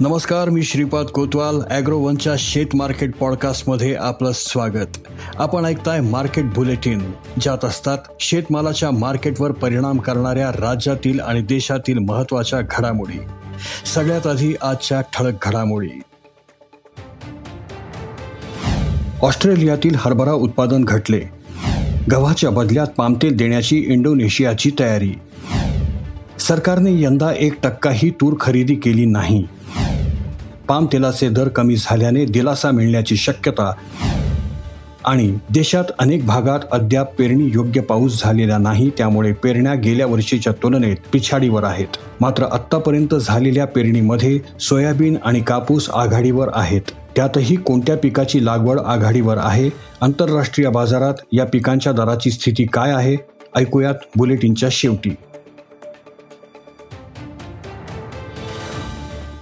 नमस्कार मी श्रीपाद कोतवाल ॲग्रोवनच्या शेत मार्केट पॉडकास्टमध्ये आपलं स्वागत. आपण ऐकताय मार्केट बुलेटिन ज्यात असतात शेतमालाच्या मार्केटवर परिणाम करणाऱ्या राज्यातील आणि देशातील महत्त्वाच्या घडामोडी. सगळ्यात आधी आजच्या ठळक घडामोडी. ऑस्ट्रेलियातील हरभरा उत्पादन घटले. गव्हाच्या बदल्यात पामतेल देण्याची इंडोनेशियाची तयारी. सरकारने यंदा एक टक्काही तूर खरेदी केली नाही. पामतेलाचे दर कमी झाल्याने दिलासा मिळण्याची शक्यता. आणि देशात अनेक भागात अद्याप पेरणी योग्य पाऊस झालेला नाही त्यामुळे पेरण्या गेल्या वर्षीच्या तुलनेत पिछाडीवर आहेत. मात्र आत्तापर्यंत झालेल्या पेरणीमध्ये सोयाबीन आणि कापूस आघाडीवर आहेत. त्यातही कोणत्या पिकाची लागवड आघाडीवर आहे? आंतरराष्ट्रीय बाजारात या पिकांच्या दराची स्थिती काय आहे? ऐकूयात बुलेटिनच्या शेवटी.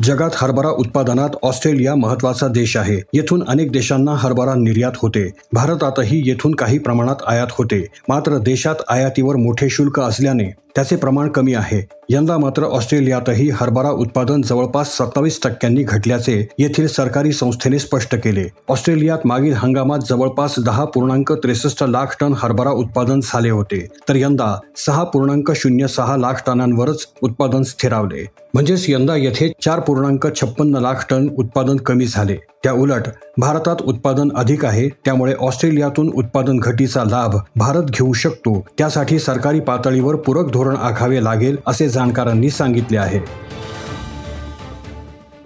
जगात हरभरा उत्पादनात ऑस्ट्रेलिया महत्त्वाचा देश आहे. येथून अनेक देशांना हरभरा निर्यात होते. भारतातही येथून काही प्रमाणात आयात होते. मात्र देशात आयातीवर मोठे शुल्क असल्याने त्याचे प्रमाण कमी आहे. यंदा मात्र ऑस्ट्रेलियातही हरभरा उत्पादन जवळपास सत्तावीस टक्क्यांनी घटल्याचे येथील सरकारी संस्थेने स्पष्ट केले. ऑस्ट्रेलियात मागील हंगामात जवळपास दहा पूर्णांक त्रेसष्ट लाख टन हरभरा उत्पादन झाले होते. तर यंदा सहा पूर्णांक शून्य सहा लाख टनांवरच उत्पादन स्थिरावले. म्हणजेच यंदा येथे चार पूर्णांक छप्पन्न लाख टन उत्पादन कमी झाले. त्या उलट भारतात उत्पादन अधिक आहे त्यामुळे ऑस्ट्रेलियातून उत्पादन घटीचा लाभ भारत घेऊ शकतो. त्यासाठी सरकारी पातळीवर पूरक धोरण आखावे लागेल असे जाणकारांनी सांगितले आहे.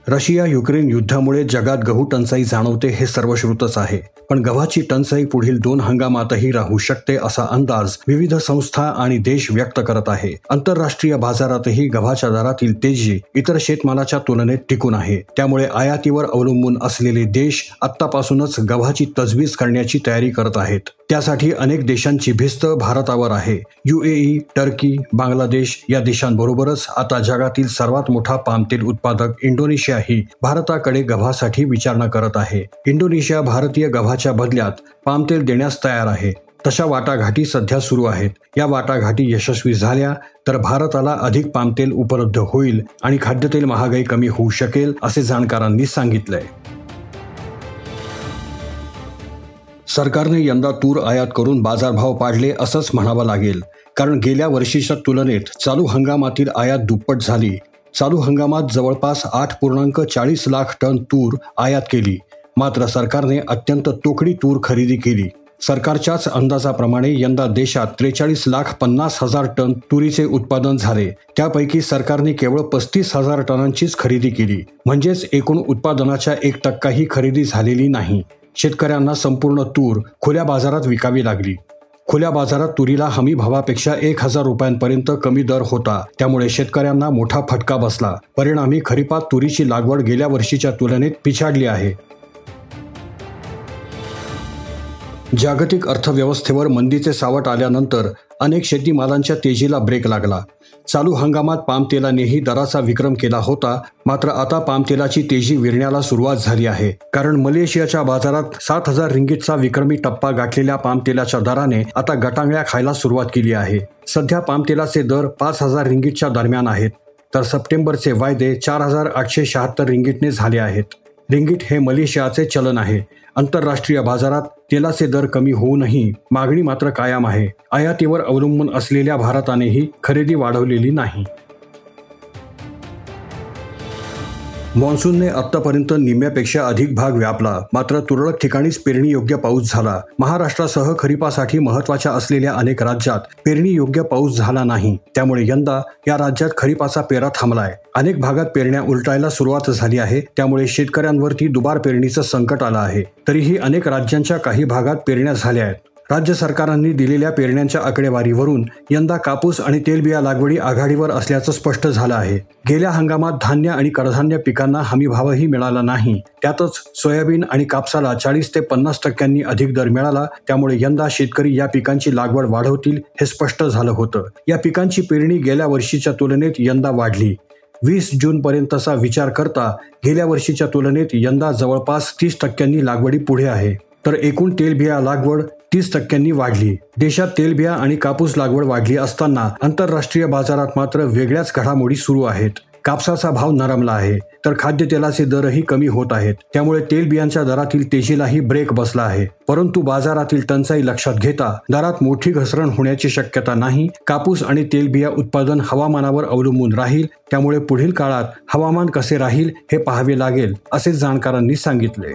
रशिया युक्रेन युद्धामुळे जगात गहू टंचाई जाणवते हे सर्वश्रुतच आहे. पण गव्हाची टंचाई पुढील दोन हंगामातही राहू शकते असा अंदाज विविध संस्था आणि देश व्यक्त करत आहे. आंतरराष्ट्रीय बाजारातही गव्हाच्या दरातील तेजी इतर शेतमालाच्या तुलनेत टिकून आहे. त्यामुळे आयातीवर अवलंबून असलेले देश आतापासूनच गव्हाची तजवीज करण्याची तयारी करत आहेत. त्यासाठी अनेक देशांची भिस्त भारतावर आहे. युएई टर्की बांगलादेश या देशांबरोबरच आता जगातील सर्वात मोठा पामतेल उत्पादक इंडोनेशियाही भारताकडे गव्हासाठी विचारणा करत आहे. इंडोनेशिया भारतीय गव्हा गव्हाच्या बदल्यात पामतेल देण्यास तयार आहे. तशा वाटाघाटी सध्या सुरू आहेत. या वाटाघाटी यशस्वी झाल्या तर भारताला अधिक पामतेल उपलब्ध होईल आणि खाद्यतेल महागाई कमी होऊ शकेल असे जाणकारांनी सांगितलंय. सरकारने यंदा तूर आयात करून बाजारभाव पाडले असंच म्हणावं लागेल. कारण गेल्या वर्षीच्या तुलनेत चालू हंगामातील आयात दुप्पट झाली. चालू हंगामात जवळपास आठ पूर्णांक चाळीस लाख टन तूर आयात केली. मात्र सरकारने अत्यंत तोकडी तूर खरेदी केली. सरकारच्याच अंदाजाप्रमाणे यंदा देशात त्रेचाळीस लाख पन्नास हजार टन तुरीचे उत्पादन झाले. त्यापैकी सरकारने केवळ पस्तीस हजार टनांचीच खरेदी केली. म्हणजेच एकूण उत्पादनाच्या एक टक्काही खरेदी झालेली नाही. शेतकऱ्यांना संपूर्ण तूर खुल्या बाजारात विकावी लागली. खुल्या बाजारात तुरीला हमी भावापेक्षा एक हजार रुपयांपर्यंत कमी दर होता. त्यामुळे शेतकऱ्यांना मोठा फटका बसला. परिणामी खरीपात तुरीची लागवड गेल्या वर्षीच्या तुलनेत पिछाडली आहे. जागतिक अर्थव्यवस्थेवर मंदीचे सावट आल्यानंतर अनेक शेतीमालांच्या तेजीला ब्रेक लागला. चालू हंगामात पामतेलानेही दराचा विक्रम केला होता मात्र आता पामतेलाची तेजी विरण्याला सुरुवात झाली आहे. कारण मलेशियाच्या बाजारात सात हजार रिंगीटचा विक्रमी टप्पा गाठलेल्या पामतेलाच्या दराने आता गटांगळ्या खायला सुरुवात केली आहे. सध्या पामतेलाचे दर पाच हजार रिंगीटच्या दरम्यान आहेत तर सप्टेंबरचे वायदे चार हजार आठशे शहात्तर रिंगीटने झाले आहेत. रिंगीट हे मलेशियाचे चलन आहे. आंतरराष्ट्रीय बाजारात तेलाचे दर कमी होऊनही मागणी मात्र कायम आहे. आयातीवर अवलंबून असलेल्या भारतानेही खरेदी वाढवलेली नाही. मान्सूनने आतापर्यंत निम्म्यापेक्षा अधिक भाग व्यापला. मात्र तुरळक ठिकाणीच पेरणी योग्य पाऊस झाला. महाराष्ट्रासह खरीपासाठी महत्त्वाच्या असलेल्या अनेक राज्यात पेरणी योग्य पाऊस झाला नाही. त्यामुळे यंदा या राज्यात खरीपाचा पेरा थांबलाय. अनेक भागात पेरण्या उलटायला सुरुवात झाली आहे. त्यामुळे शेतकऱ्यांवरती दुबार पेरणीचं संकट आलं आहे. तरीही अनेक राज्यांच्या काही भागात पेरण्या झाल्या आहेत. राज्य सरकारांनी दिलेल्या पेरण्यांच्या आकडेवारीवरून यंदा कापूस आणि तेलबिया लागवडी आघाडीवर असल्याचं स्पष्ट झालं आहे. गेल्या हंगामात धान्य आणि कडधान्य पिकांना हमीभावही मिळाला नाही. त्यातच सोयाबीन आणि कापसाला चाळीस ते पन्नास टक्क्यांनी अधिक दर मिळाला त्यामुळे यंदा शेतकरी या पिकांची लागवड वाढवतील हे स्पष्ट झालं होतं. या पिकांची पेरणी गेल्या वर्षीच्या तुलनेत यंदा वाढली. वीस जून पर्यंतचा विचार करता गेल्या वर्षीच्या तुलनेत यंदा जवळपास तीस टक्क्यांनी लागवडी पुढे आहे. तर एकूण तेलबिया लागवड तीस टक्क्यांनी वाढली. देशात तेलबिया आणि कापूस लागवड वाढली असताना आंतरराष्ट्रीय बाजारात मात्र वेगळ्याच घडामोडी सुरू आहेत. कापसाचा भाव नरमला आहे. तर खाद्यतेलाचे दरही कमी होत आहेत. त्यामुळे तेलबियांच्या दरातील तेजीलाही ब्रेक बसला आहे. परंतु बाजारातील टंचाई लक्षात घेता दरात मोठी घसरण होण्याची शक्यता नाही. कापूस आणि तेलबिया उत्पादन हवामानावर अवलंबून राहील. त्यामुळे पुढील काळात हवामान कसे राहील हे पाहावे लागेल असे जाणकारांनी सांगितले.